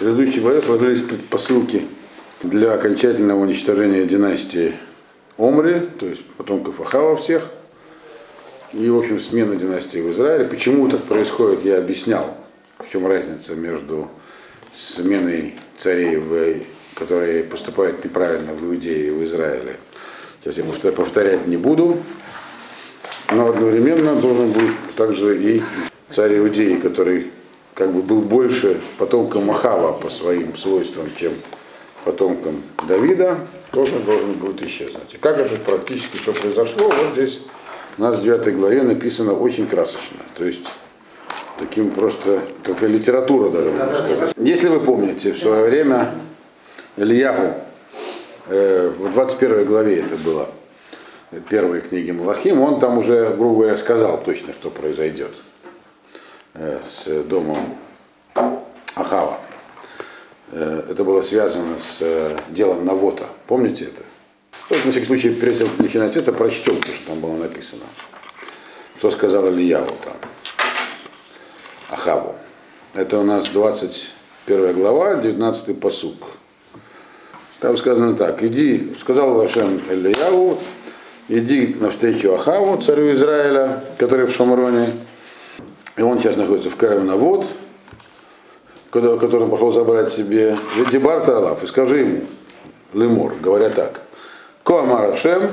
предыдущих главе сложились предпосылки для окончательного уничтожения династии Омри, то есть потомков Ахава всех, и, в общем, смена династии в Израиле. Почему так происходит, я объяснял. В чем разница между сменой царей, в, которые поступают неправильно в Иудее и в Израиле. Сейчас я повторять не буду, но одновременно должен быть также и царь Иудеи, который как бы был больше потомком Махава по своим свойствам, чем потомком Давида, тоже должен будет исчезнуть. И как это практически что произошло, вот здесь у нас в 9 главе написано очень красочно. То есть таким просто, такая литература даже, можно сказать. Если вы помните, в свое время Ильягу, э, в 21 главе это было, первой книги Малахим, он там уже, грубо говоря, сказал точно, что произойдет с домом Ахава. Э, это было связано с э, делом Навота. Помните это? Вот, на всякий случай, прежде чем начинать это, прочтем, то, что там было написано. Что сказал Ильяву там. Ахаву. Это у нас 21 глава, 19 посук. Там сказано так, иди, сказал Вашем Ильяву, иди навстречу Ахаву, царю Израиля, который в Шамроне, и он сейчас находится в Карамнавод, который он пошел забрать себе Дебарта Алаф, и скажи ему, Лемор, говоря так, Коамар Ашем,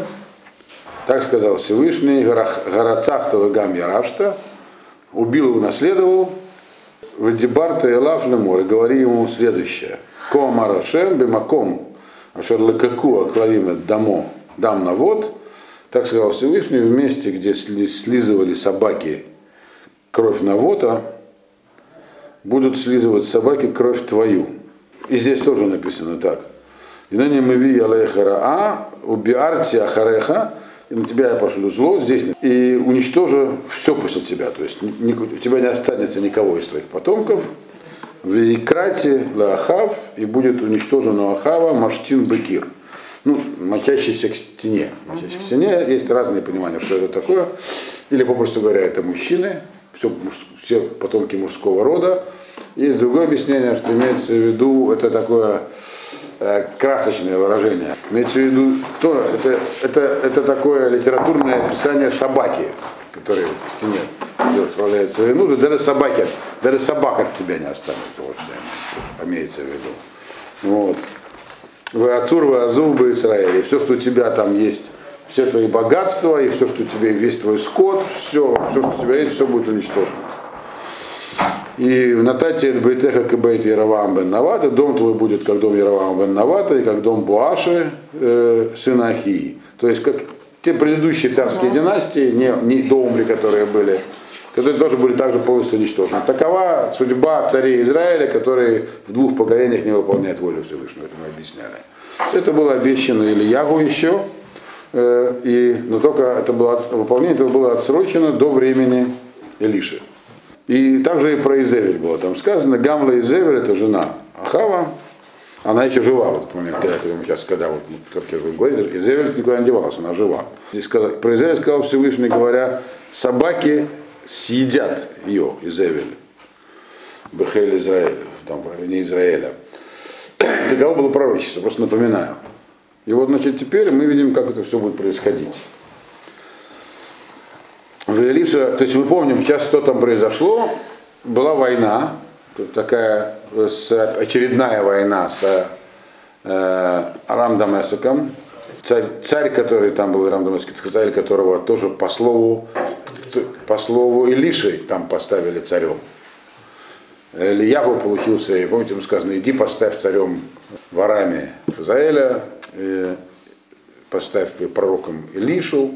так сказал Всевышний, Гарацахта Гам Ярашта, убил и унаследовал, Вадибарта Элаф Лемор, и говори ему следующее. Коамар Ашем, Бемаком, Ашер Лекаку, Аклавима Дамо, Дам на вод, так сказал Всевышний, в месте, где слизывали собаки кровь Навота, будут слизывать собаки кровь твою. И здесь тоже написано так. И на нем ви алейхара убиарти ахареха, и на тебя я пошлю зло здесь, и уничтожу все после тебя. То есть ни, у тебя не останется никого из твоих потомков. В Икрате Лахав, и будет уничтожен у Ахава Маштин Бекир. Ну, мочащийся к стене. Мочащийся к стене. Есть разные понимания, что это такое. Или, попросту говоря, это мужчины, все, все потомки мужского рода. Есть другое объяснение, что имеется в виду, это такое э, красочное выражение. Имеется в виду, кто это, это, это такое литературное описание собаки, которая к стене справляет свои нужды, даже собаки, даже собак от тебя не останется, вот имеется в виду. Вот. Вы отцур, вы азубы Израиля, и все, что у тебя там есть все твои богатства и все, что у тебя весь твой скот, все, все, что у тебя есть, все будет уничтожено. И в Натате Бейтеха Кабейт Яровам бен Навата, дом твой будет как дом Яровам бен Навата и как дом Буаши, э, сына Ахии. То есть как те предыдущие царские династии, не, не домри, которые были, которые тоже были также полностью уничтожены. Такова судьба царей Израиля, которые в двух поколениях не выполняют волю Всевышнего, это мы объясняли. Это было обещано Ильягу еще, и, но только это было, выполнение этого было отсрочено до времени Элиши. И также и про Изевель было там сказано, Гамла Изевель это жена Ахава, она еще жива в этот момент, когда, сейчас, когда вот, как я будем говорить, Изевель никуда не девалась, она жива. Здесь сказал, про Изевель сказал Всевышний, говоря, собаки съедят ее, Изевель, Бехель Израиля, там, в Израиля. Таково было пророчество, просто напоминаю. И вот, значит, теперь мы видим, как это все будет происходить. В Илиша, то есть мы помним, сейчас что там произошло, была война, такая с, очередная война с э, Арам Дамесаком, царь, царь, который там был, Арам Дамесак, царь, которого тоже по слову, по слову Илиши там поставили царем. Ильягу получился, и помните, ему сказано, иди поставь царем в Араме Хазаэля, поставь пророком Илишу,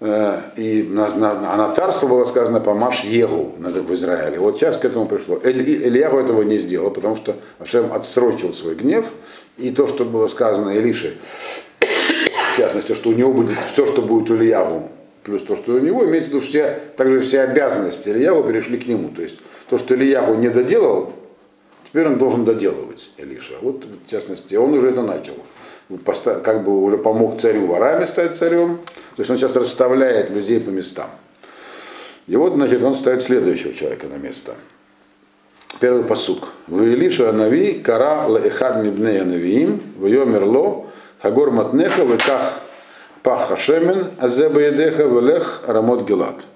э, и на, на, а царство было сказано помашь Егу в Израиле. Вот сейчас к этому пришло. Ильягу этого не сделал, потому что Ашем отсрочил свой гнев, и то, что было сказано Илише, в частности, что у него будет все, что будет у Ильягу, плюс то, что у него, имеется в виду, все, также все обязанности Ильягу перешли к нему. То есть то, что Ильягу не доделал, теперь он должен доделывать Илиша. Вот в частности, он уже это начал как бы уже помог царю в Араме стать царем. То есть он сейчас расставляет людей по местам. И вот, значит, он ставит следующего человека на место. Первый посук. В Илиша Нави кара лаэхад мибнея навиим, в йомерло, хагор матнеха, веках пах хашемен, азеба едеха, велех рамот гелат.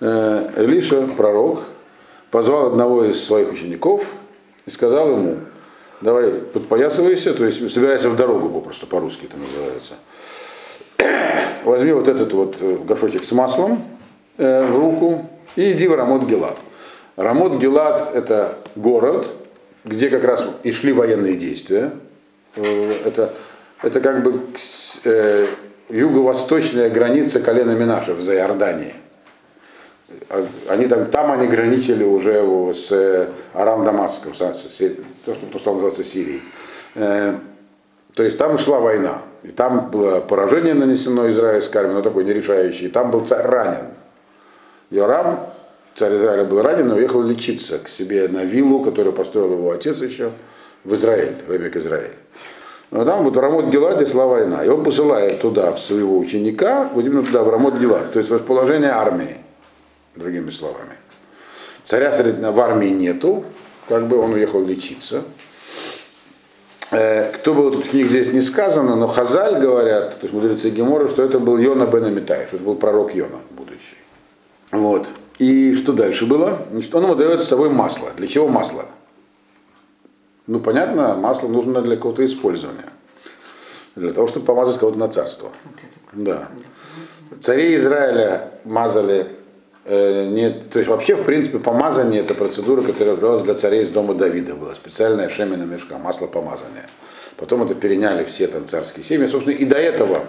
Илиша, пророк, позвал одного из своих учеников и сказал ему, давай подпоясывайся, то есть собирайся в дорогу, попросту по-русски это называется. Возьми вот этот вот горшочек с маслом э, в руку и иди в Рамот Гелат. Рамот Гелат это город, где как раз и шли военные действия. Э, это, это как бы э, юго-восточная граница колена Минашев за Иорданией. А, они там, там они граничили уже с Арам Дамаском, то, что, что называется Сирией. Э, то есть там шла война. И там было поражение нанесено израильской армии, но такое нерешающее. И там был царь ранен. Йорам, царь Израиля, был ранен, но уехал лечиться к себе на виллу, которую построил его отец еще, в Израиль, в Эмик Израиль. Но там вот в Рамот Геладе шла война. И он посылает туда своего ученика, вот именно туда, в Рамот Гелад, то есть расположение армии другими словами. Царя в армии нету, как бы он уехал лечиться. Э, кто был тут в книге здесь не сказано, но Хазаль говорят, то есть мудрецы Гемора, что это был Йона бен Амитаев, это был пророк Йона будущий. Вот. И что дальше было? Значит, он ему дает с собой масло. Для чего масло? Ну, понятно, масло нужно для какого-то использования. Для того, чтобы помазать кого-то на царство. Да. Царей Израиля мазали нет, то есть вообще, в принципе, помазание это процедура, которая бралась для царей из дома Давида. Была специальная шемена мешка, масло помазания. Потом это переняли все там царские семьи. Собственно, и до этого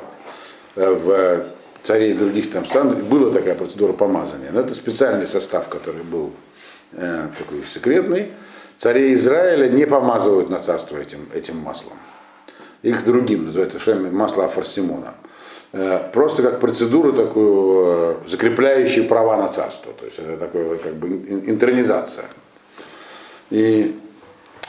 э, в царей других там стран была такая процедура помазания. Но это специальный состав, который был э, такой секретный. Царей Израиля не помазывают на царство этим, этим маслом. Их другим называется масло Афарсимона. Э, просто как процедуру такую, э, закрепляющую права на царство. То есть это такое как бы интернизация. И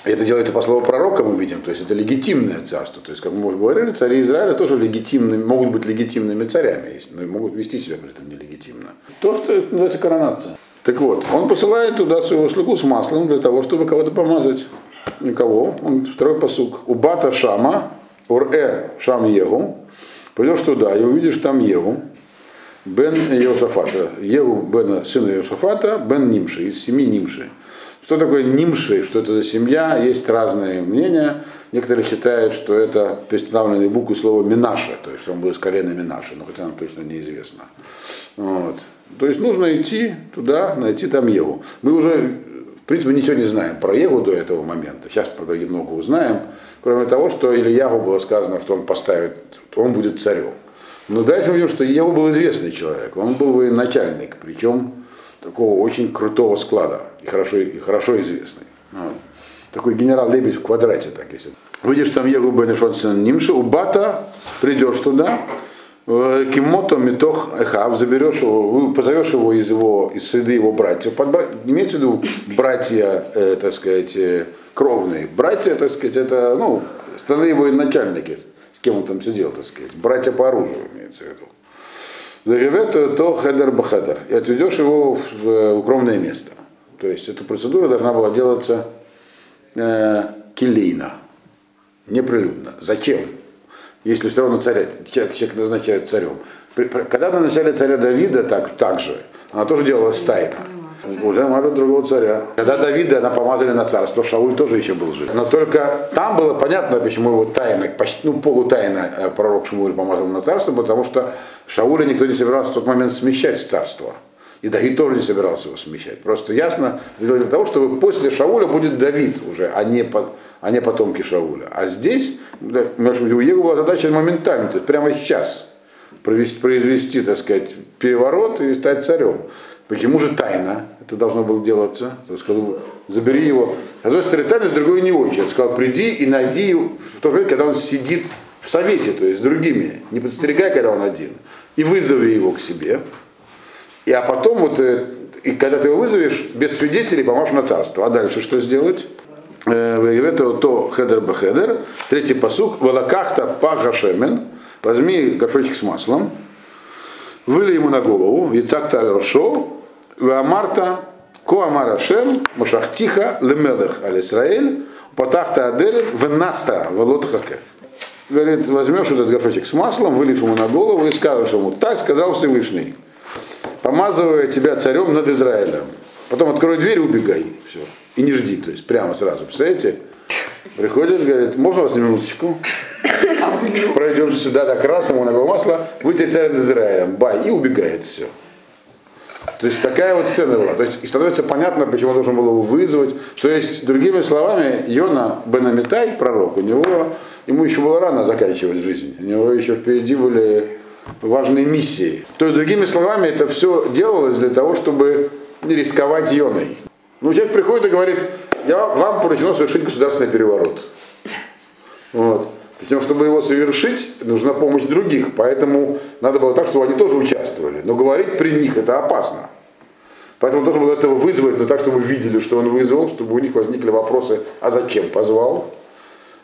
это делается по слову пророка, мы видим, то есть это легитимное царство. То есть, как мы уже говорили, цари Израиля тоже легитимны, могут быть легитимными царями, но могут вести себя при этом нелегитимно. То, что это называется коронация. Так вот, он посылает туда своего слугу с маслом для того, чтобы кого-то помазать. Никого. Он второй посук. Убата Шама, Ур-э Шам Егу, Пойдешь туда и увидишь там Еву, Бен Йошафата, Еву Бена, сына Йошафата, Бен Нимши, из семьи Нимши. Что такое Нимши, что это за семья, есть разные мнения. Некоторые считают, что это переставленные буквы слова Минаша, то есть он был из колена Минаша, но хотя нам точно неизвестно. Вот. То есть нужно идти туда, найти там Еву. Мы уже, в принципе, ничего не знаем про Еву до этого момента. Сейчас, правда, немного узнаем. Кроме того, что Ильягу было сказано, что он поставит, он будет царем. Но дальше мы видим, что Ильягу был известный человек, он был военачальник, причем такого очень крутого склада и хорошо, и хорошо известный. Вот. Такой генерал Лебедь в квадрате, так если. Выйдешь там Егу Бенешон Нимши, у Бата, придешь туда, э, Кимото Митох Эхав, заберешь его, позовешь его из его, из среды его братьев. Подбра... Имеется в виду братья, э, так сказать, э, кровные. Братья, так сказать, это, ну, стальные военачальники, с кем он там сидел, так сказать. Братья по оружию имеется в виду. Заревет то хедер бахедер. И отведешь его в укромное место. То есть эта процедура должна была делаться э, келейно, неприлюдно. Зачем? Если все равно царя, человек, человек назначают царем. Когда назначали царя Давида так, так же, она тоже делалась тайно уже мажут другого царя. Когда Давида она помазали на царство, Шауль тоже еще был жив. Но только там было понятно, почему его тайно, почти ну, полутайно э, пророк Шмуль помазал на царство, потому что Шауля никто не собирался в тот момент смещать с царства. И Давид тоже не собирался его смещать. Просто ясно, для того, чтобы после Шауля будет Давид уже, а не, а не потомки Шауля. А здесь, у Егу была задача моментально, то есть прямо сейчас произвести, так сказать, переворот и стать царем. Почему же тайна это должно было делаться? То сказал, забери его. С одной стороны тайна, с другой не очень. Он сказал, приди и найди в то время, когда он сидит в совете, то есть с другими. Не подстерегай, когда он один. И вызови его к себе. И а потом вот, э, и когда ты его вызовешь, без свидетелей поможешь на царство. А дальше что сделать? Э, это то חדר בחדר. Третий пасук. ולקחת פך השמן. Возьми горшочек с маслом вылей ему на голову, ויצקת על ראשו, ואמרת כה אמר השם, משחתיך, למלך, אל ישראל, ופתחת הדלת, ונסתה, ולא תחכה. Говорит, возьмешь этот горшочек с маслом, вылив ему на голову и скажешь ему, так сказал Всевышний, помазывая тебя царем над Израилем. Потом открой дверь и убегай. Все. И не жди, то есть прямо сразу. Представляете? Приходит, говорит, можно вас на минуточку? Пройдем сюда, раз ему на масло, вы теперь царь над Израилем. Бай, и убегает все. То есть такая вот сцена была. То есть и становится понятно, почему он должен был его вызвать. То есть, другими словами, Йона Бенамитай, пророк, у него, ему еще было рано заканчивать жизнь. У него еще впереди были важные миссии. То есть, другими словами, это все делалось для того, чтобы не рисковать Йоной. Ну, человек приходит и говорит, я вам поручено совершить государственный переворот. Вот. Причем, чтобы его совершить, нужна помощь других. Поэтому надо было так, чтобы они тоже участвовали. Но говорить при них это опасно. Поэтому должен был этого вызвать, но так, чтобы видели, что он вызвал, чтобы у них возникли вопросы, а зачем позвал.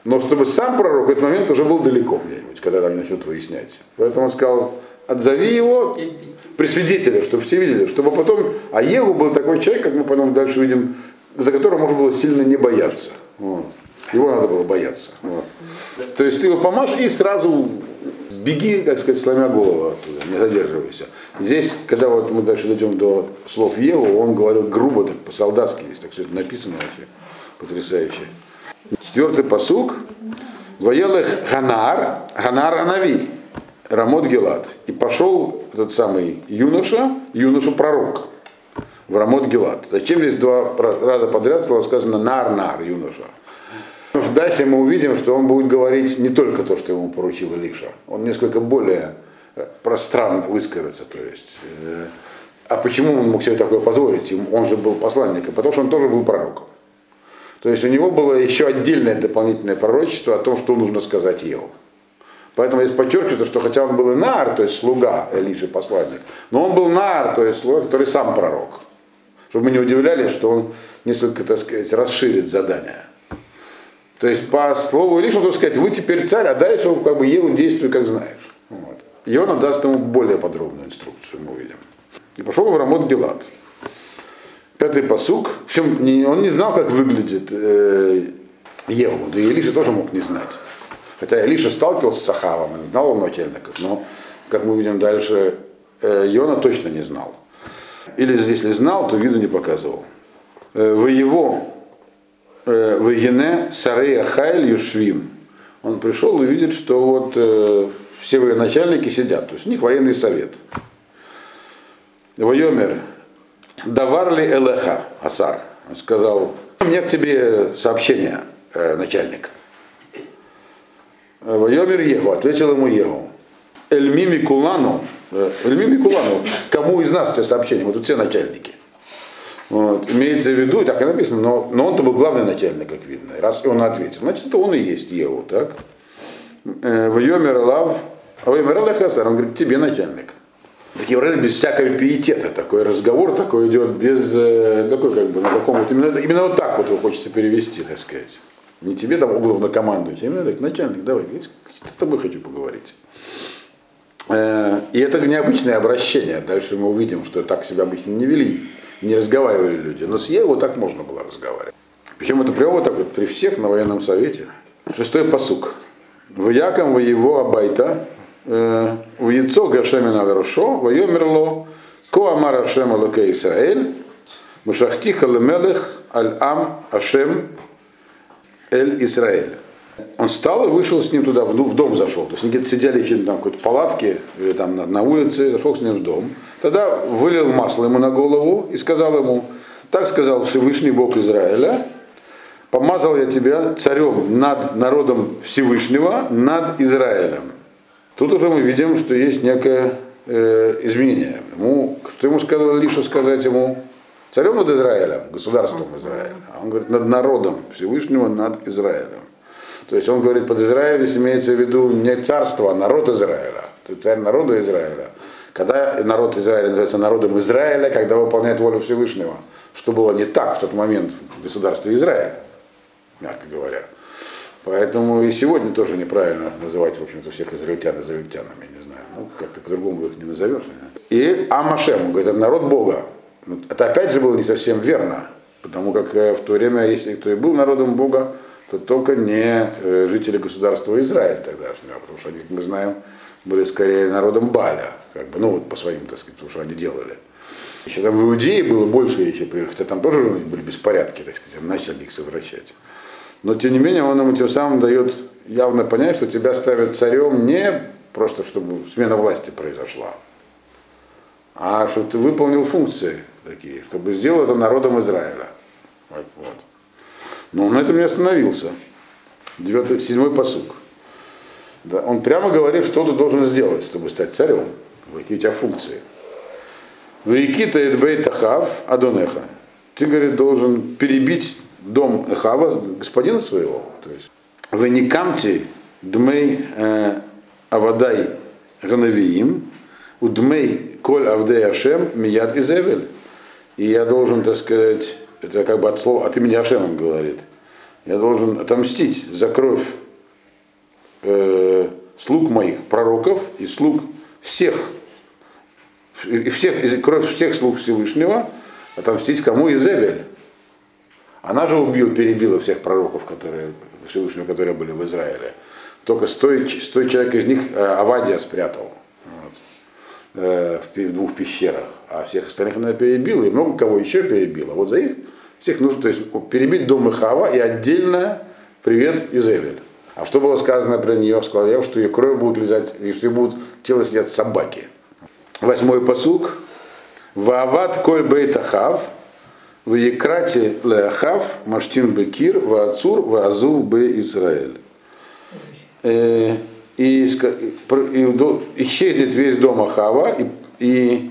Но чтобы сам пророк в этот момент уже был далеко где-нибудь, когда там начнут выяснять. Поэтому он сказал, отзови его при свидетелях, чтобы все видели, чтобы потом... А Егу был такой человек, как мы потом дальше видим, за которого можно было сильно не бояться. Вот. Его надо было бояться. Вот. То есть ты его помашь и сразу беги, так сказать, сломя голову оттуда, не задерживайся. Здесь, когда вот мы дальше дойдем до слов Еву, он говорил грубо, так по-солдатски, здесь так все это написано вообще, потрясающе. Четвертый посук. Воелых Ханар, Ханар Анави, Рамот Гелат. И пошел этот самый юноша, юноша-пророк в Рамот Гелат. Зачем здесь два раза подряд было сказано нар-нар, юноша? Дальше мы увидим, что он будет говорить не только то, что ему поручил Илиша. Он несколько более пространно высказаться. То есть, э, а почему он мог себе такое позволить? Он же был посланником, потому что он тоже был пророком. То есть у него было еще отдельное дополнительное пророчество о том, что нужно сказать Еву. Поэтому здесь подчеркивается, что хотя он был и нар, то есть слуга Элиши, посланник, но он был нар, то есть слуга, который сам пророк. Чтобы мы не удивлялись, что он несколько, так сказать, расширит задание. То есть по слову Илиша, он сказать, вы теперь царь, а дальше как бы Еву действуй, как знаешь. Вот. И он даст ему более подробную инструкцию, мы увидим. И пошел в Рамот Гелат. Пятый посук. В общем, он не знал, как выглядит э, Еву. Да и Илиша тоже мог не знать. Хотя Илиша сталкивался с Ахавом и знал он начальников, но, как мы увидим дальше, э, Йона точно не знал. Или если знал, то виду не показывал. Э, его Вегене Сарея Хайль Юшвим. Он пришел и видит, что вот э, все военачальники сидят, то есть у них военный совет. Вайомер, даварли элеха, Асар. Он сказал, у меня к тебе сообщение, э, начальник. Вайомер Егу, ответил ему Егу. Эльмими Кулану, э, Эльмими Кулану, кому из нас тебе сообщение? Вот тут все начальники. Вот. Имеется в виду, так и написано, но, но он-то был главный начальник, как видно. Раз он ответил, значит, это он и есть Еву, так? Э, в Йомер Лав, а Йомер он говорит, тебе начальник. Такие без всякого пиетета, такой разговор такой идет без, э, такой как бы на таком вот, именно, именно вот так вот его хочется перевести, так сказать. Не тебе там главнокомандующий, а именно так, начальник, давай, с тобой хочу поговорить. Э, и это необычное обращение. Дальше мы увидим, что так себя обычно не вели не разговаривали люди. Но с Еву так можно было разговаривать. Причем это прямо так вот при всех на военном совете. Шестой посук. В Яком в его абайта, э, в яйцо Гашемина Верушо, в Йомерло, Ко Амар Ашем Алуке Исраэль, Мушахтиха Лемелех Аль Ам Ашем Эль Исраэль. Он встал и вышел с ним туда, в дом зашел. То есть они где-то сидели там в какой-то палатке или там на, на улице, зашел с ним в дом. Тогда вылил масло ему на голову и сказал ему, так сказал Всевышний Бог Израиля, помазал я тебя царем над народом Всевышнего, над Израилем. Тут уже мы видим, что есть некое э, изменение. Ему, что ему сказал Лиша сказать ему? Царем над Израилем, государством Израиля. А он говорит, над народом Всевышнего, над Израилем. То есть он говорит, под Израилем имеется в виду не царство, а народ Израиля. Ты царь народа Израиля. Когда народ Израиля называется народом Израиля, когда выполняет волю Всевышнего, что было не так в тот момент в государстве Израиль, мягко говоря. Поэтому и сегодня тоже неправильно называть, в общем-то, всех израильтян израильтянами, не знаю. Ну, как ты по-другому их не назовешь. И Амашем, он говорит, это народ Бога. Это опять же было не совсем верно, потому как э, в то время, если кто и был народом Бога, то только не э, жители государства Израиль тогдашнего, потому что они, как мы знаем, были скорее народом Баля, как бы, ну вот по своим, так сказать, потому что они делали. Еще там в Иудее было больше еще, хотя там тоже были беспорядки, так сказать, начали их совращать. Но тем не менее он ему тем самым дает явно понять, что тебя ставят царем не просто, чтобы смена власти произошла, а чтобы ты выполнил функции такие, чтобы сделал это народом Израиля. Вот, вот. Но он на этом не остановился. Девятый, седьмой посук. Да, он прямо говорит, что ты должен сделать, чтобы стать царем. Какие у тебя функции. Вейкита Эдбей Тахав Адонеха. Ты, говорит, должен перебить дом Эхава, господина своего. То есть, вы не камти дмей э, авадай ганавиим, удмей коль авдей ашем мияд изевель. И я должен, так сказать, это как бы от слова, от имени Ашем он говорит, я должен отомстить за кровь э, слуг моих пророков и слуг всех, и всех, и кровь всех слуг Всевышнего, отомстить кому? Изевель. Она же убила, перебила всех пророков, которые, Всевышнего, которые были в Израиле. Только стой, стой человек из них э, Авадия спрятал в двух пещерах, а всех остальных она перебила, и много кого еще перебила. Вот за их всех нужно то есть, перебить дом Ихава и отдельно привет Изевель. А что было сказано про нее? Сказал я, что ее кровь будет лизать, и что ее будут тело съедят собаки. Восьмой посук. Ваават коль бейтахав, в Екрате леахав, маштин бекир, ваацур, ваазув бе Израиль. Э, и, и, исчезнет весь дом Ахава, и, и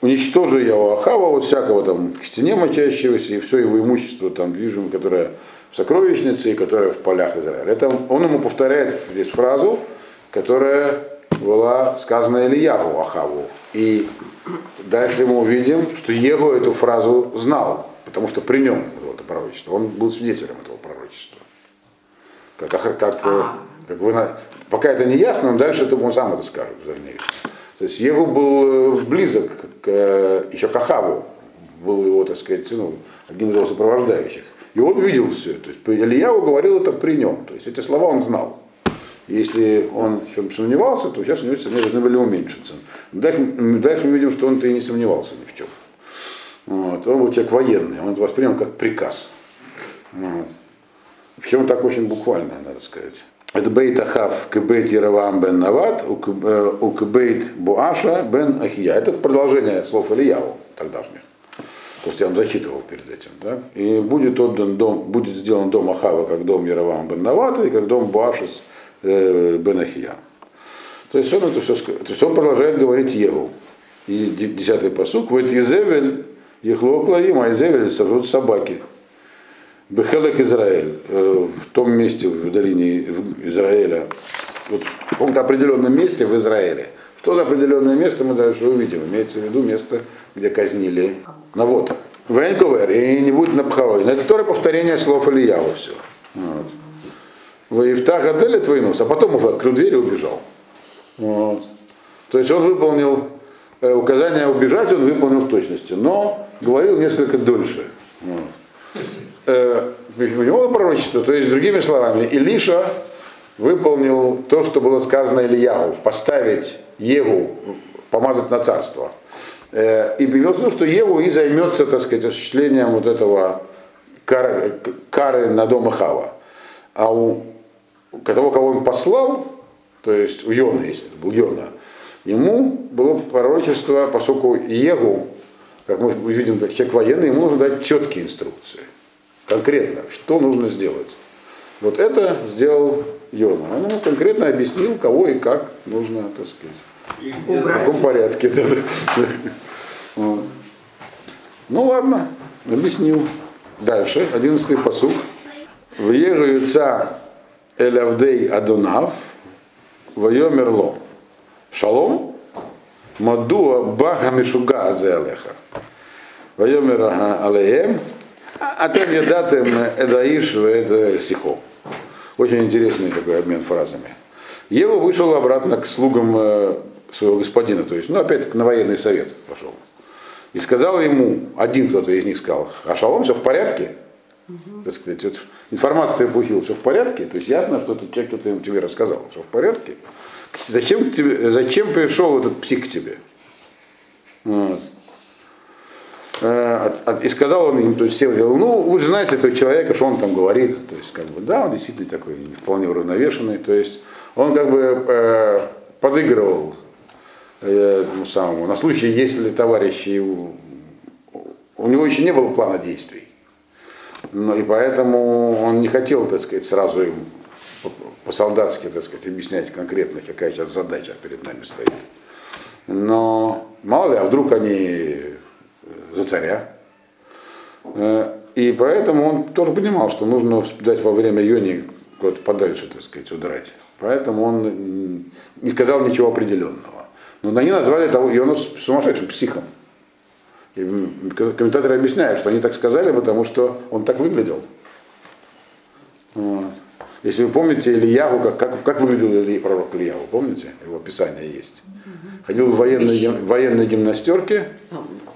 уничтожу я у Ахава вот всякого там к стене мочащегося и все его имущество там движимое, которое в сокровищнице и которое в полях Израиля. Это он ему повторяет здесь фразу, которая была сказана Ильягу Ахаву. И дальше мы увидим, что Его эту фразу знал, потому что при нем было это пророчество. Он был свидетелем этого пророчества. Как, как, а. Как вы, пока это не ясно, но дальше это он сам это скажет в дальнейшем. То есть Егу был э, близок к, э, еще к Ахаву, был его, так сказать, ну, одним из его сопровождающих. И он видел все. То есть Ильяу говорил это при нем. То есть эти слова он знал. Если он в чем сомневался, то сейчас у него сомнения должны были уменьшиться. Дальше, дальше мы видим, что он-то и не сомневался ни в чем. Вот. Он был человек военный, он это воспринял как приказ. Вот. Причем так очень буквально, надо сказать. Это бейт Ахав кебейт Яровам бен Нават, у э, кебейт Буаша бен Ахия. Это продолжение слов Ильяву тогдашних. То, что я вам зачитывал перед этим. Да? И будет отдан дом, будет сделан дом Ахава как дом Яровам бен Навата и как дом Буашис э, бен Ахия. То есть он это все, то есть он продолжает говорить Еву. И десятый посук. Вот Изевель, Ехлоклаим, а Изевель сожжут собаки. Бехелек Израиль, э, в том месте в долине Израиля, вот в каком-то определенном месте в Израиле, в то определенное место мы дальше увидим, имеется в виду место, где казнили Навота. Венковер, и не будет на Пхарой. Это тоже повторение слов Ильява все. Вот. Воевтах Аделя твой нос, а потом уже открыл дверь и убежал. Вот. То есть он выполнил э, указание убежать, он выполнил в точности, но говорил несколько дольше. Вот э, у него пророчество, то есть, другими словами, Илиша выполнил то, что было сказано Ильяу, поставить Еву, помазать на царство. Э, и в виду, что Еву и займется, так сказать, осуществлением вот этого кары, кары на дом Хава. А у того, кого он послал, то есть у Йона, если это был Йона, ему было пророчество, поскольку Егу, как мы видим, человек военный, ему нужно дать четкие инструкции конкретно, что нужно сделать. Вот это сделал Йона. Он ему конкретно объяснил, кого и как нужно, так сказать, в каком порядке. Да, да. Вот. Ну ладно, объяснил. Дальше, одиннадцатый посук. В Егуюца Элявдей Адонав, Вайомерло. Шалом, Мадуа Бага Мишуга Азелеха. Вайомер Алеем, Атем ядатем эдаиш это сихо. Очень интересный такой обмен фразами. Ева вышел обратно к слугам э, своего господина, то есть, ну, опять на военный совет пошел. И сказал ему, один кто-то из них сказал, а шалом, все в порядке? Угу. Так сказать, вот информацию ты получил, все в порядке? То есть ясно, что этот человек кто-то тебе рассказал, все в порядке? Зачем, тебе, зачем пришел этот псих к тебе? Вот. Э, и сказал он им, то есть все говорил, ну, вы же знаете этого человека, что он там говорит. То есть, как бы, да, он действительно такой вполне уравновешенный. То есть, он как бы э, подыгрывал э, самому, на случай, если товарищи, у, у него еще не было плана действий. Но и поэтому он не хотел, так сказать, сразу им по-солдатски, так сказать, объяснять конкретно, какая сейчас задача перед нами стоит. Но мало ли, а вдруг они за царя. Э, и поэтому он тоже понимал, что нужно дать во время Йони куда-то подальше, так сказать, удрать. Поэтому он не сказал ничего определенного. Но они назвали того Йону сумасшедшим психом. И комментаторы объясняют, что они так сказали, потому что он так выглядел. Вот. Если вы помните Ильяву, как, как, как выглядел Или, пророк Ильяву, помните? Его описание есть. Ходил в военной, военной гимнастерке,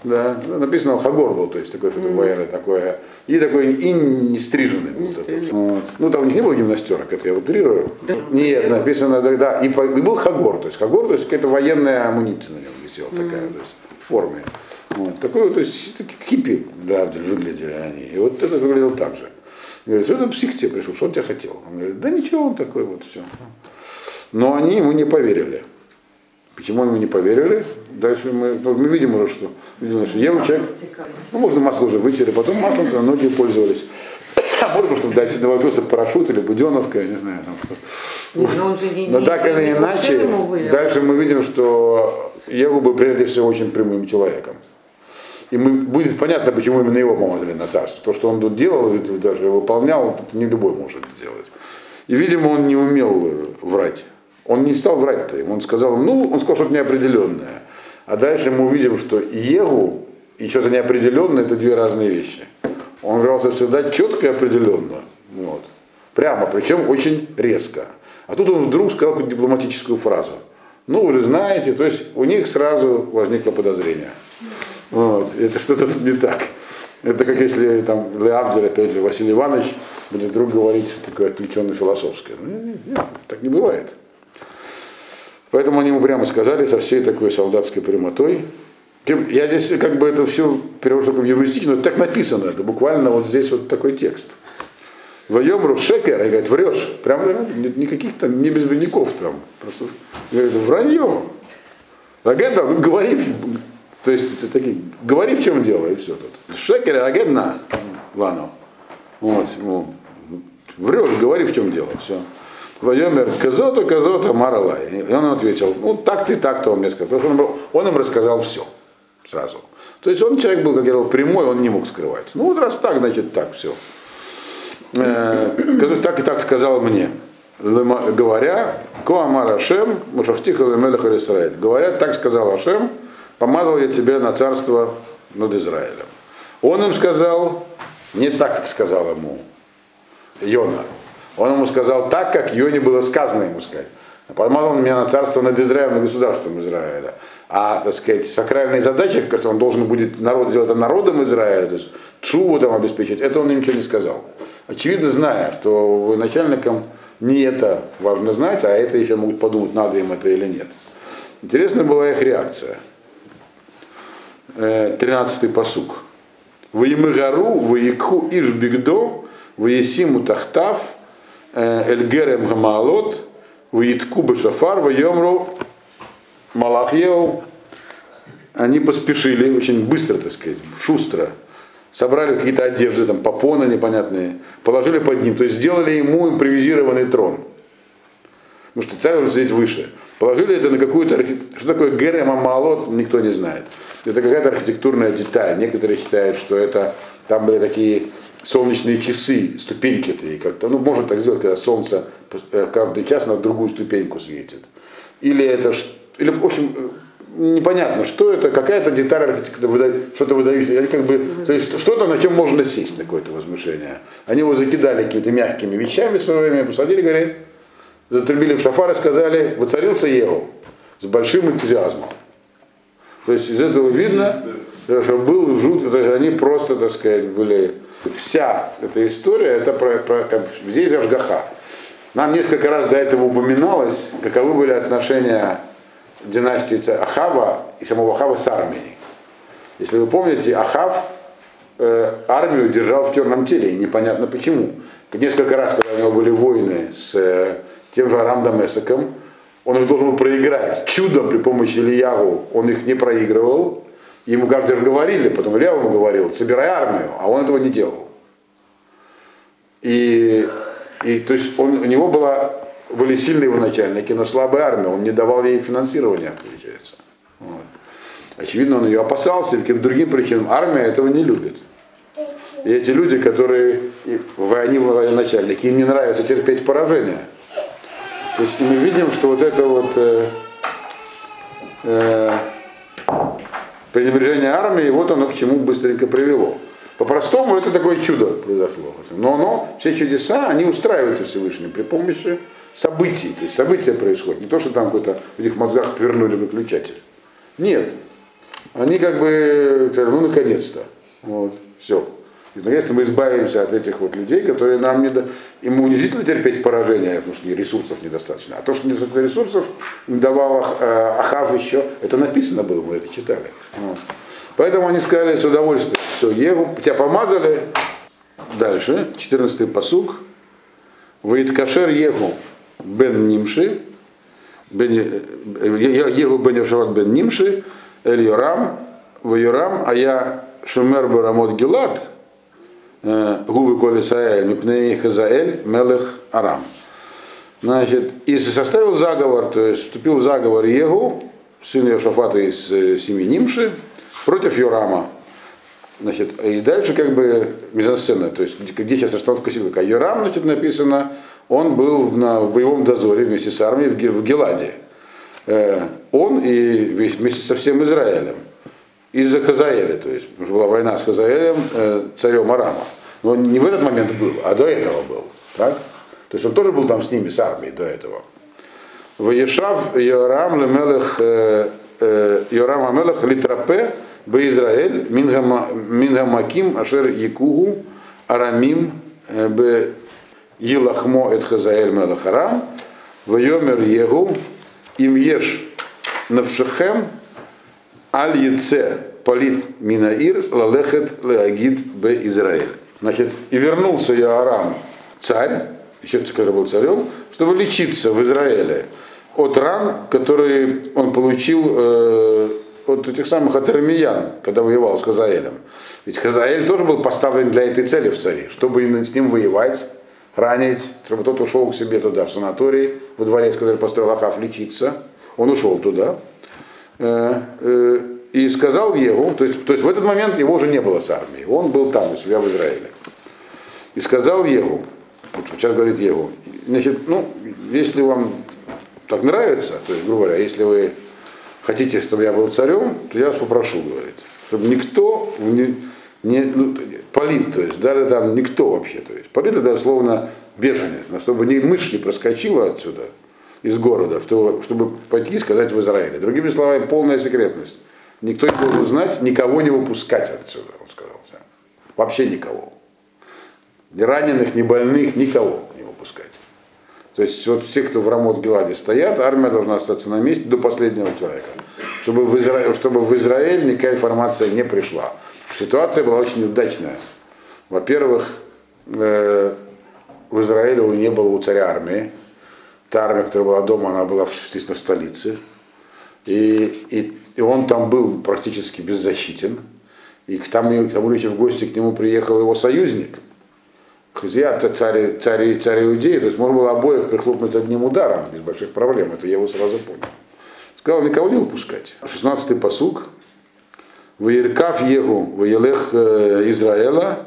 да, написано Хагор был, то есть такой фотовоенный, такое, и такой и не стриженный был. Не вот. Ну, там у них не было гимнастерок, это я утрирую. Да. Нет, написано, да, да и, и был Хагор, то есть Хагор, то есть какая-то военная амуниция на нем висела mm такая, то есть в форме. Вот, такой, то есть такие хиппи, да, выглядели они. И вот это выглядело так же. Говорит, что там псих тебе пришел, что он тебя хотел? Он говорит, да ничего, он такой вот все. Но они ему не поверили. Почему ему не поверили? Дальше мы, ну, мы видим уже, что, видим, что Ева человек, ну, можно масло уже вытерли, потом маслом то многие пользовались. А может быть, чтобы дать на вопросы парашют или буденовка, я не знаю. Там, но, он же не, но так или иначе, дальше мы видим, что Еву был прежде всего очень прямым человеком. И мы, будет понятно, почему именно его помазали на царство. То, что он тут делал, даже выполнял, это не любой может сделать. И, видимо, он не умел врать. Он не стал врать-то им. Он сказал, ну, он сказал что-то неопределенное. А дальше мы увидим, что Егу и что-то неопределенное это две разные вещи. Он врался всегда четко и определенно. Вот. Прямо, причем очень резко. А тут он вдруг сказал какую-то дипломатическую фразу. Ну, вы же знаете, то есть у них сразу возникло подозрение. Вот. Это что-то тут не так. Это как если там Леавдель, опять же, Василий Иванович будет вдруг говорить такое отвлеченно философское. Ну, нет, нет, так не бывает. Поэтому они ему прямо сказали со всей такой солдатской прямотой. Я здесь как бы это все перевожу как юмористично, но так написано, это буквально вот здесь вот такой текст. Воемру шекер, и говорит, врешь. Прям никаких там, не без там. Просто говорит, вранье. Агент, ну, говори, то есть это такие, говори в чем дело, и все тут. Шекер, агент на, ладно. Вот, ну, врешь, говори в чем дело, все. Вайомер Казота, Казота, Маралай. И он ответил, ну так ты, так-то он мне сказал. Потому что он, он им рассказал все сразу. То есть он человек был, как я говорил, прямой, он не мог скрывать. Ну вот раз так, значит так, все. Э, так и так сказал мне. Говоря, Коамар Ашем, Мушахтиха Лемелех Израиль. Говоря, так сказал Ашем, помазал я тебя на царство над Израилем. Он им сказал, не так, как сказал ему Йона. Он ему сказал так, как Йоне было сказано ему сказать. Помазал он меня на царство над Израилем, на государством Израиля. А, так сказать, сакральные задачи, которые он должен будет народ, делать народом Израиля, то есть чуву там обеспечить, это он ничего не сказал. Очевидно, зная, что начальникам не это важно знать, а это еще могут подумать, надо им это или нет. Интересна была их реакция. 13-й посук. Воемыгару, воекху иш бигдо, воесиму тахтав, Эльгерем Гамалот, Витку Бешафар, Вайомру Малахьеу. Они поспешили очень быстро, так сказать, шустро. Собрали какие-то одежды, там, попоны непонятные, положили под ним, то есть сделали ему импровизированный трон. Потому что царь должен сидеть выше. Положили это на какую-то... Что такое Герем Амалот, никто не знает. Это какая-то архитектурная деталь. Некоторые считают, что это там были такие солнечные часы ступенчатые, как-то, ну, можно так сделать, когда солнце э, каждый час на другую ступеньку светит. Или это, или, в общем, э, непонятно, что это, какая-то деталь архитектуры, что-то выдающее, как бы, то что-то, на чем можно сесть, на какое-то возмущение. Они его закидали какими-то мягкими вещами в свое время, посадили, говорит, затрубили в шафар и сказали, воцарился Еву с большим энтузиазмом. То есть из этого видно, был жут, они просто, так сказать, были. Вся эта история, это про, про как, здесь Ашгаха. Нам несколько раз до этого упоминалось, каковы были отношения династии Ахава и самого Ахава с армией. Если вы помните, Ахав э, армию держал в черном теле, и непонятно почему. Несколько раз, когда у него были войны с э, тем же Арам Дамесаком, он их должен был проиграть. Чудом при помощи Ильягу он их не проигрывал. Ему раз говорили, потом Илья ему говорил, собирай армию, а он этого не делал. И, и то есть он, у него была, были сильные его начальники, но слабая армия, он не давал ей финансирования, получается. Вот. Очевидно, он ее опасался, каким-то другим причинам. Армия этого не любит. И эти люди, которые, они военачальники, им не нравится терпеть поражение. То есть мы видим, что вот это вот э, э, пренебрежение армии, вот оно к чему быстренько привело. По-простому это такое чудо произошло. Но оно, все чудеса, они устраиваются Всевышним при помощи событий. То есть события происходят. Не то, что там какой-то в их мозгах повернули выключатель. Нет. Они как бы, ну наконец-то. Вот. Все. И наконец-то мы избавимся от этих вот людей, которые нам не да... Ему унизительно терпеть поражение, потому что ресурсов недостаточно. А то, что недостаточно ресурсов, им давал э, Ахав еще, это написано было, мы это читали. Вот. Поэтому они сказали с удовольствием, все, Еву, тебя помазали. Дальше, 14-й посуг. Ваиткашер Егу бен Нимши, бен, Егу бен Йошават бен Нимши, Эль Йорам, Вайорам, а я Шумер Барамот Гилат, Гувы Коли Саэль, Мипней Хазаэль, Мелех Арам. Значит, и составил заговор, то есть вступил в заговор Егу, сын Йошафата из семьи Нимши, против Йорама. Значит, и дальше как бы мизансцена, то есть где, где сейчас расстановка силы. А Йорам, значит, написано, он был на боевом дозоре вместе с армией в, в Геладе. Э, он и вместе со всем Израилем. Из-за Хазаэля, то есть, потому что была война с Хазаэлем, э, царем Арама. Но не в этот момент был, а до этого был. Так? То есть он тоже был там с ними, с армией до этого. Ваешав Йорам Лемелех Йорам Амелех Литрапе Израиль Мингамаким Ашер Якугу Арамим Б Елахмо Эт Хазаэль Мелех Арам Вайомер Егу Им Еш Навшехем Аль Яце Полит Минаир Лалехет Леагид Б Израиль. Значит, и вернулся Яарам, царь, еще когда был царем, чтобы лечиться в Израиле от ран, которые он получил э, от этих самых от армиян, когда воевал с Хазаэлем. Ведь Хазаэль тоже был поставлен для этой цели в царе, чтобы с ним воевать, ранить, чтобы тот ушел к себе туда, в санаторий, во дворец, который построил Ахав, лечиться. Он ушел туда. Э, э, и сказал Егу, то есть, то есть в этот момент его уже не было с армией, он был там, у себя в Израиле. И сказал Егу, вот сейчас говорит Егу, значит, ну, если вам так нравится, то есть, грубо говоря, если вы хотите, чтобы я был царем, то я вас попрошу, говорит, чтобы никто не, не ну, полит, то есть даже там никто вообще, то есть полит это словно беженец, но чтобы ни мышь не проскочила отсюда, из города, чтобы пойти и сказать в Израиле. Другими словами, полная секретность. Никто не должен знать, никого не выпускать отсюда, он сказал. Вообще никого. Ни раненых, ни больных, никого не выпускать. То есть вот все, кто в Рамот Геладе стоят, армия должна остаться на месте до последнего человека. Чтобы в, Изра... чтобы в Израиль никакая информация не пришла. Ситуация была очень удачная. Во-первых, э, в Израиле не было у царя армии. Та армия, которая была дома, она была, естественно, в столице. И, и, и он там был практически беззащитен. И к тому, к тому в гости к нему приехал его союзник, Хазия, царь, царь, царь Иудеи, то есть можно было обоих прихлопнуть одним ударом, без больших проблем, это я его сразу понял. Сказал, никого не выпускать. 16-й посуг. Ваиркав Егу, Ваелех э, Израэла,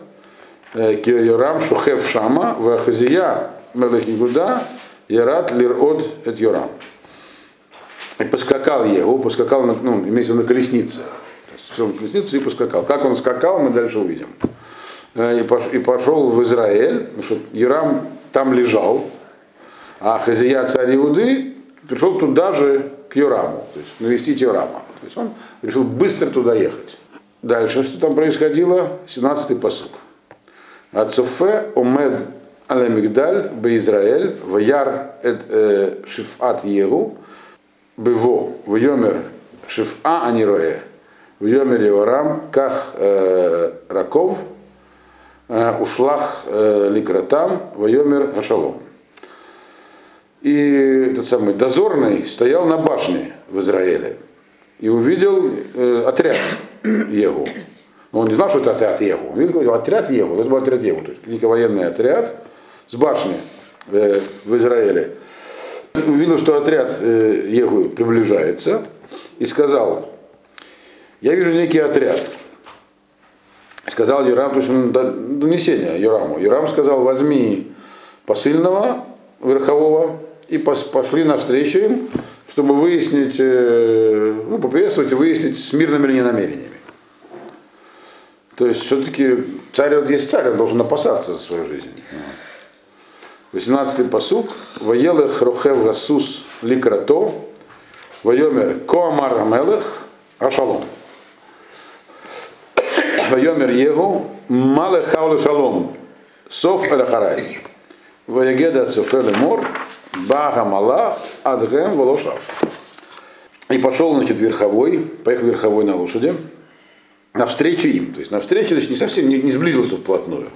э, Киорам Шухев Шама, Вахазия Мелех Игуда, Ярат Лирод Эт Йорам. И поскакал Егу, поскакал, на, ну, имеется на колеснице. Сел на колесницу и поскакал. Как он скакал, мы дальше увидим. Э, и пошел в Израиль, потому что Ирам там лежал, а Хазия царь Иуды пришел туда же к Юраму, то есть навестить Юрама. То есть он решил быстро туда ехать. Дальше, что там происходило? 17-й посук. Ацуфе омед алемигдаль беизраэль ваяр эт шифат егу бево вайомер шифа анироэ вайомер Йорам ках раков ушлах ликратам вайомер гашалом. И этот самый дозорный стоял на башне в Израиле и увидел э, отряд Егу. Он не знал, что это отряд Егу. Он видел отряд Егу. Это был отряд Егу, то есть великий военный отряд с башни э, в Израиле. Увидел, что отряд э, Егу приближается и сказал, я вижу некий отряд. Сказал Юрам, то есть он донесение Юраму. Юрам сказал, возьми посыльного верхового и пошли навстречу им, чтобы выяснить, э, ну, поприветствовать и выяснить с мирными ли намерениями. То есть все-таки царь, вот есть царь, он должен опасаться за свою жизнь. 18-й посук. Воелых рохев гасус ликрато, воемер коамар амелех ашалом. Воемер егу мале хауле шалом, сов элахарай. Воегеда цофеле мор, бага малах, адгем волошав. И пошел, значит, верховой, поехал верховой на лошади, навстречу им. То есть навстречу, есть не совсем, не, не сблизился вплотную.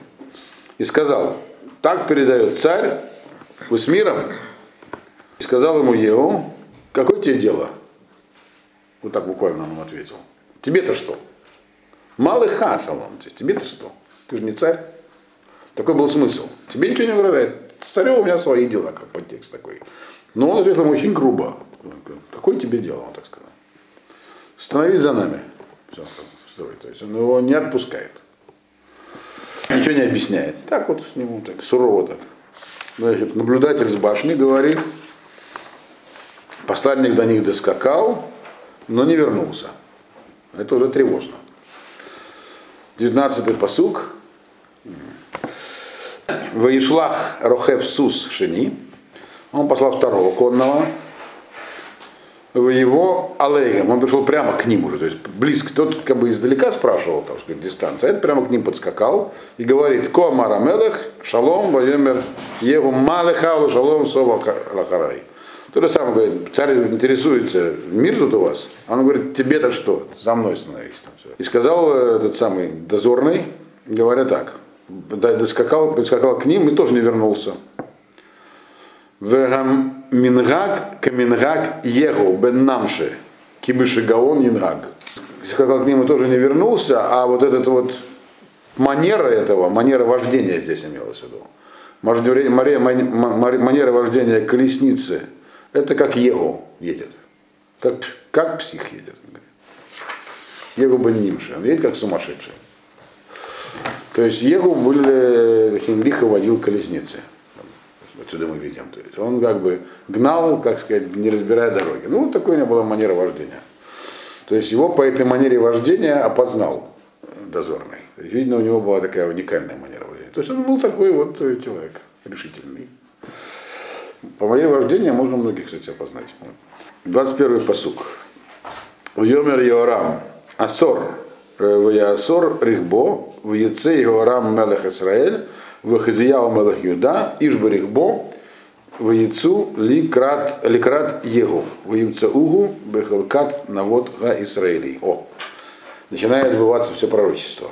И сказал, так передает царь, вы с миром. И сказал ему Еву, какое тебе дело? Вот так буквально он ответил. Тебе-то что? Малый ха, шалом. Тебе-то что? Ты же не царь. Такой был смысл. Тебе ничего не угрожает. С у меня свои дела, как подтекст такой. Но он ответил ему очень грубо. Какое тебе дело, он так сказал. Становись за нами. Все. То есть он его не отпускает. Ничего не объясняет. Так вот с ним так, сурово так. Значит, наблюдатель с башни говорит, посланник до них доскакал, но не вернулся. Это уже тревожно. 19-й посук. Воишлах Рохев Сус Шини. Он послал второго конного, в его алейгам, он пришел прямо к ним уже, то есть близко, тот как бы издалека спрашивал, так сказать, дистанция, а этот прямо к ним подскакал и говорит, ко марамелех, шалом, ваемер, его малехаву, шалом, сова лахарай. То же самое говорит, царь интересуется, мир тут у вас? Он говорит, тебе-то что? За мной становись. Там, все. И сказал этот самый дозорный, говоря так, доскакал, подскакал к ним и тоже не вернулся. Мингак камингак егу бен намши, кибыши гаон ингак. Сказал к нему тоже не вернулся, а вот этот вот манера этого, манера вождения здесь имелось в виду. Манера вождения колесницы, это как Егу едет. Как, как псих едет. Егу бен Нимши. Он едет как сумасшедший. То есть Егу были, лихо водил колесницы. Отсюда мы видим. То есть он как бы гнал, как сказать, не разбирая дороги. Ну, вот такой у него была манера вождения. То есть его по этой манере вождения опознал дозорный. видно, у него была такая уникальная манера вождения. То есть он был такой вот человек решительный. По манере вождения можно многих, кстати, опознать. 21 посук. Йомер Йорам. Асор. В Ясор Рихбо. В Яце Йорам Мелех Исраэль в Хазияу Мелах Юда, Ишбарихбо, в яйцу ликрат, ликрат Егу, в угу бехалкат навод га Исраилий. О, начинает сбываться все пророчество.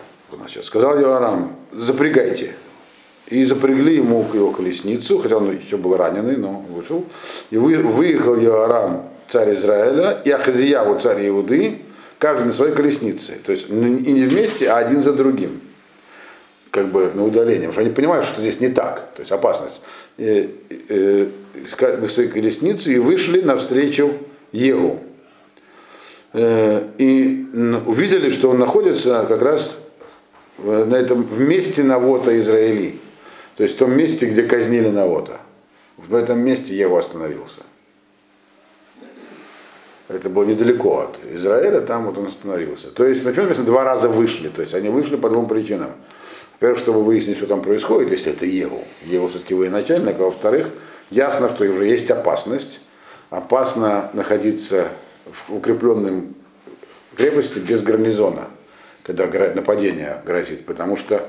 Сказал Иоарам, запрягайте. И запрягли ему его колесницу, хотя он еще был раненый, но вышел. И выехал Иоарам, царь Израиля, и Ахазияву, царь Иуды, каждый на своей колеснице. То есть и не вместе, а один за другим как бы на удаление, потому что они понимают, что здесь не так, то есть опасность. И, и, и, своей колесницы и вышли навстречу Егу. Э, и увидели, что он находится как раз на этом месте Навота Израили. То есть в том месте, где казнили Навота. В этом месте Егу остановился. Это было недалеко от Израиля, там вот он остановился. То есть, например, два раза вышли. То есть они вышли по двум причинам. Во-первых, чтобы выяснить, что там происходит, если это Еву. Еву все-таки военачальник. А во-вторых, ясно, что уже есть опасность. Опасно находиться в укрепленном крепости без гарнизона, когда нападение грозит, потому что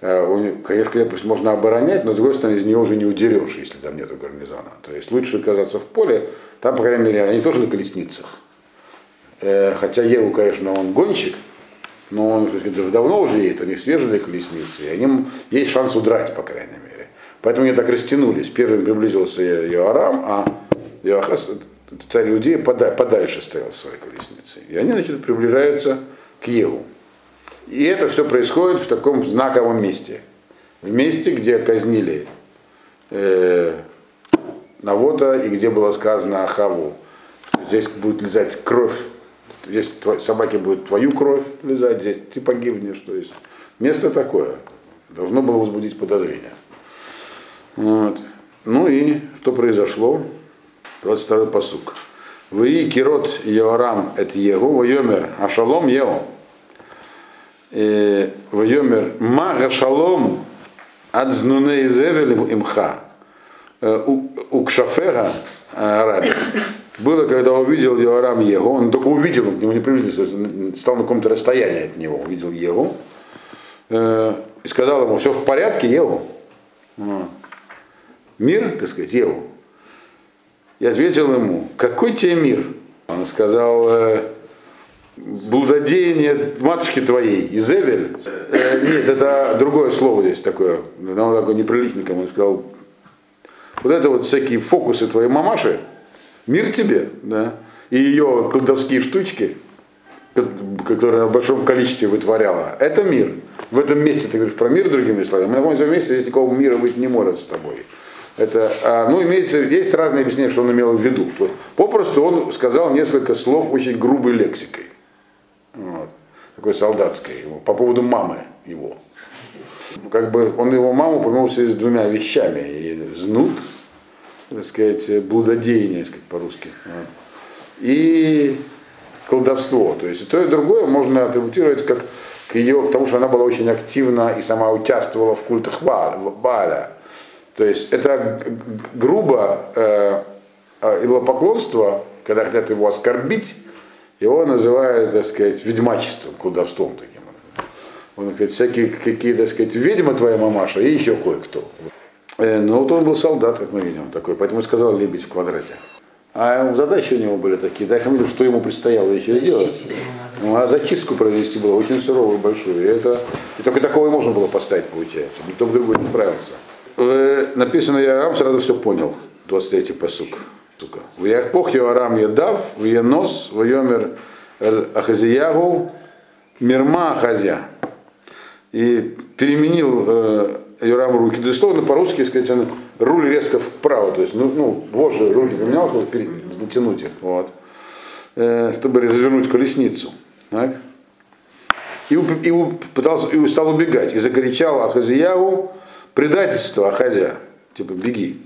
э, конечно, крепость можно оборонять, но с другой стороны из нее уже не удерешь, если там нет гарнизона. То есть лучше оказаться в поле, там, по крайней мере, они тоже на колесницах. Э, хотя Еву, конечно, он гонщик, но он сказать, давно уже едет, у них свежие колесницы, и они, есть шанс удрать, по крайней мере. Поэтому они так растянулись. Первым приблизился Иоарам, а Иоахаз, царь Иудеи, пода- подальше стоял с своей колесницей. И они, значит, приближаются к Еву. И это все происходит в таком знаковом месте. В месте, где казнили э, Навота и где было сказано Ахаву. Здесь будет лизать кровь. Здесь тво- собаки будут твою кровь лизать, здесь ты погибнешь. То есть место такое. Должно было возбудить подозрение. Вот. Ну и что произошло? 22 посук. Вы кирот Йоарам эт Егу, войомер, а шалом Егу. Войомер, ма шалом ад знуне изевелем имха. У Кшафера Араби было, когда увидел Йоарам Егу, он только увидел, к нему не приблизился, он стал на каком-то расстоянии от него, увидел Егу, э, и сказал ему, все в порядке, Егу? Вот. Мир, так сказать, Еву. Я ответил ему, какой тебе мир? Он сказал, э, блудодеяние матушки твоей, Изевель. Э, нет, это другое слово здесь такое, оно такое неприличное, он сказал, вот это вот всякие фокусы твоей мамаши, мир тебе, да, и ее колдовские штучки, которые в большом количестве вытворяла, это мир. В этом месте ты говоришь про мир другими словами. На этом месте здесь никакого мира быть не может с тобой. Это, а, ну, имеется, есть разные объяснения, что он имел в виду. То есть, попросту он сказал несколько слов очень грубой лексикой. Вот, такой солдатской, его, по поводу мамы его. Как бы он его маму помолвился с двумя вещами. И знут, так сказать, блудодеяние, так сказать, по-русски. И колдовство. То есть и то, и другое можно атрибутировать как к ее, к тому, что она была очень активна и сама участвовала в культах Бааля. То есть это грубо э, э, идолопоклонство, когда хотят его оскорбить, его называют, так сказать, ведьмачеством, колдовством таким. Он говорит, всякие какие, так сказать, ведьма твоя мамаша и еще кое-кто. Э, но вот он был солдат, как мы видим, такой, поэтому сказал лебедь в квадрате. А задачи у него были такие, да, я видел, что ему предстояло еще делать. Ну, а зачистку провести было очень суровую, большую. И, это, и только такого и можно было поставить, получается. Никто бы другой не справился. Э, написано, Ярам сразу все понял. 23-й посук. В Яхпох Йоарам Едав, в Енос, в Йомер Ахазиягу, Мирма Ахазя. И переменил Йорам руки. Дословно по-русски сказать, он руль резко вправо. То есть, ну, ну вожжи руки поменял, чтобы пере, натянуть их. Вот. Э, чтобы развернуть колесницу. Так? И, и, пытался, и стал убегать. И закричал Ахазиягу, предательство Ахазя. Типа, беги.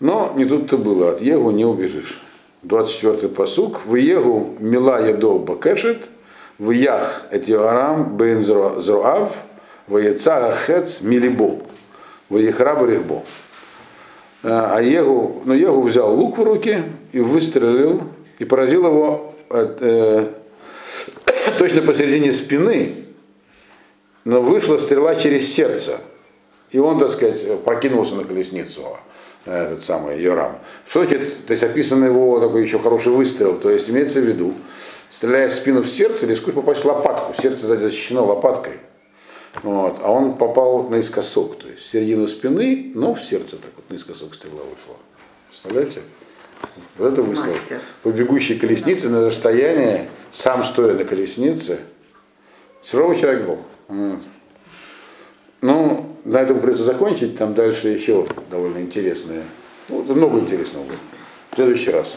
Но не тут-то было, от Егу не убежишь. 24-й посук. В Егу мила едов бакешет, в Ях этиорам бен зруав, в Яца хец милибо, в Ехрабу рехбо. А Егу, но Егу взял лук в руки и выстрелил, и поразил его от, э, точно посередине спины, но вышла стрела через сердце. И он, так сказать, прокинулся на колесницу этот самый Йорам. Что значит, то есть описан его такой еще хороший выстрел, то есть имеется в виду, стреляя в спину в сердце, рискует попасть в лопатку, сердце защищено лопаткой. Вот, а он попал наискосок, то есть в середину спины, но в сердце так вот наискосок стрела вышла. Представляете? Вот это выстрел. Мастер. По бегущей колеснице на расстоянии, сам стоя на колеснице, суровый человек был. Вот. Ну, на этом придется закончить, там дальше еще довольно интересное. Ну, много интересного будет. В следующий раз.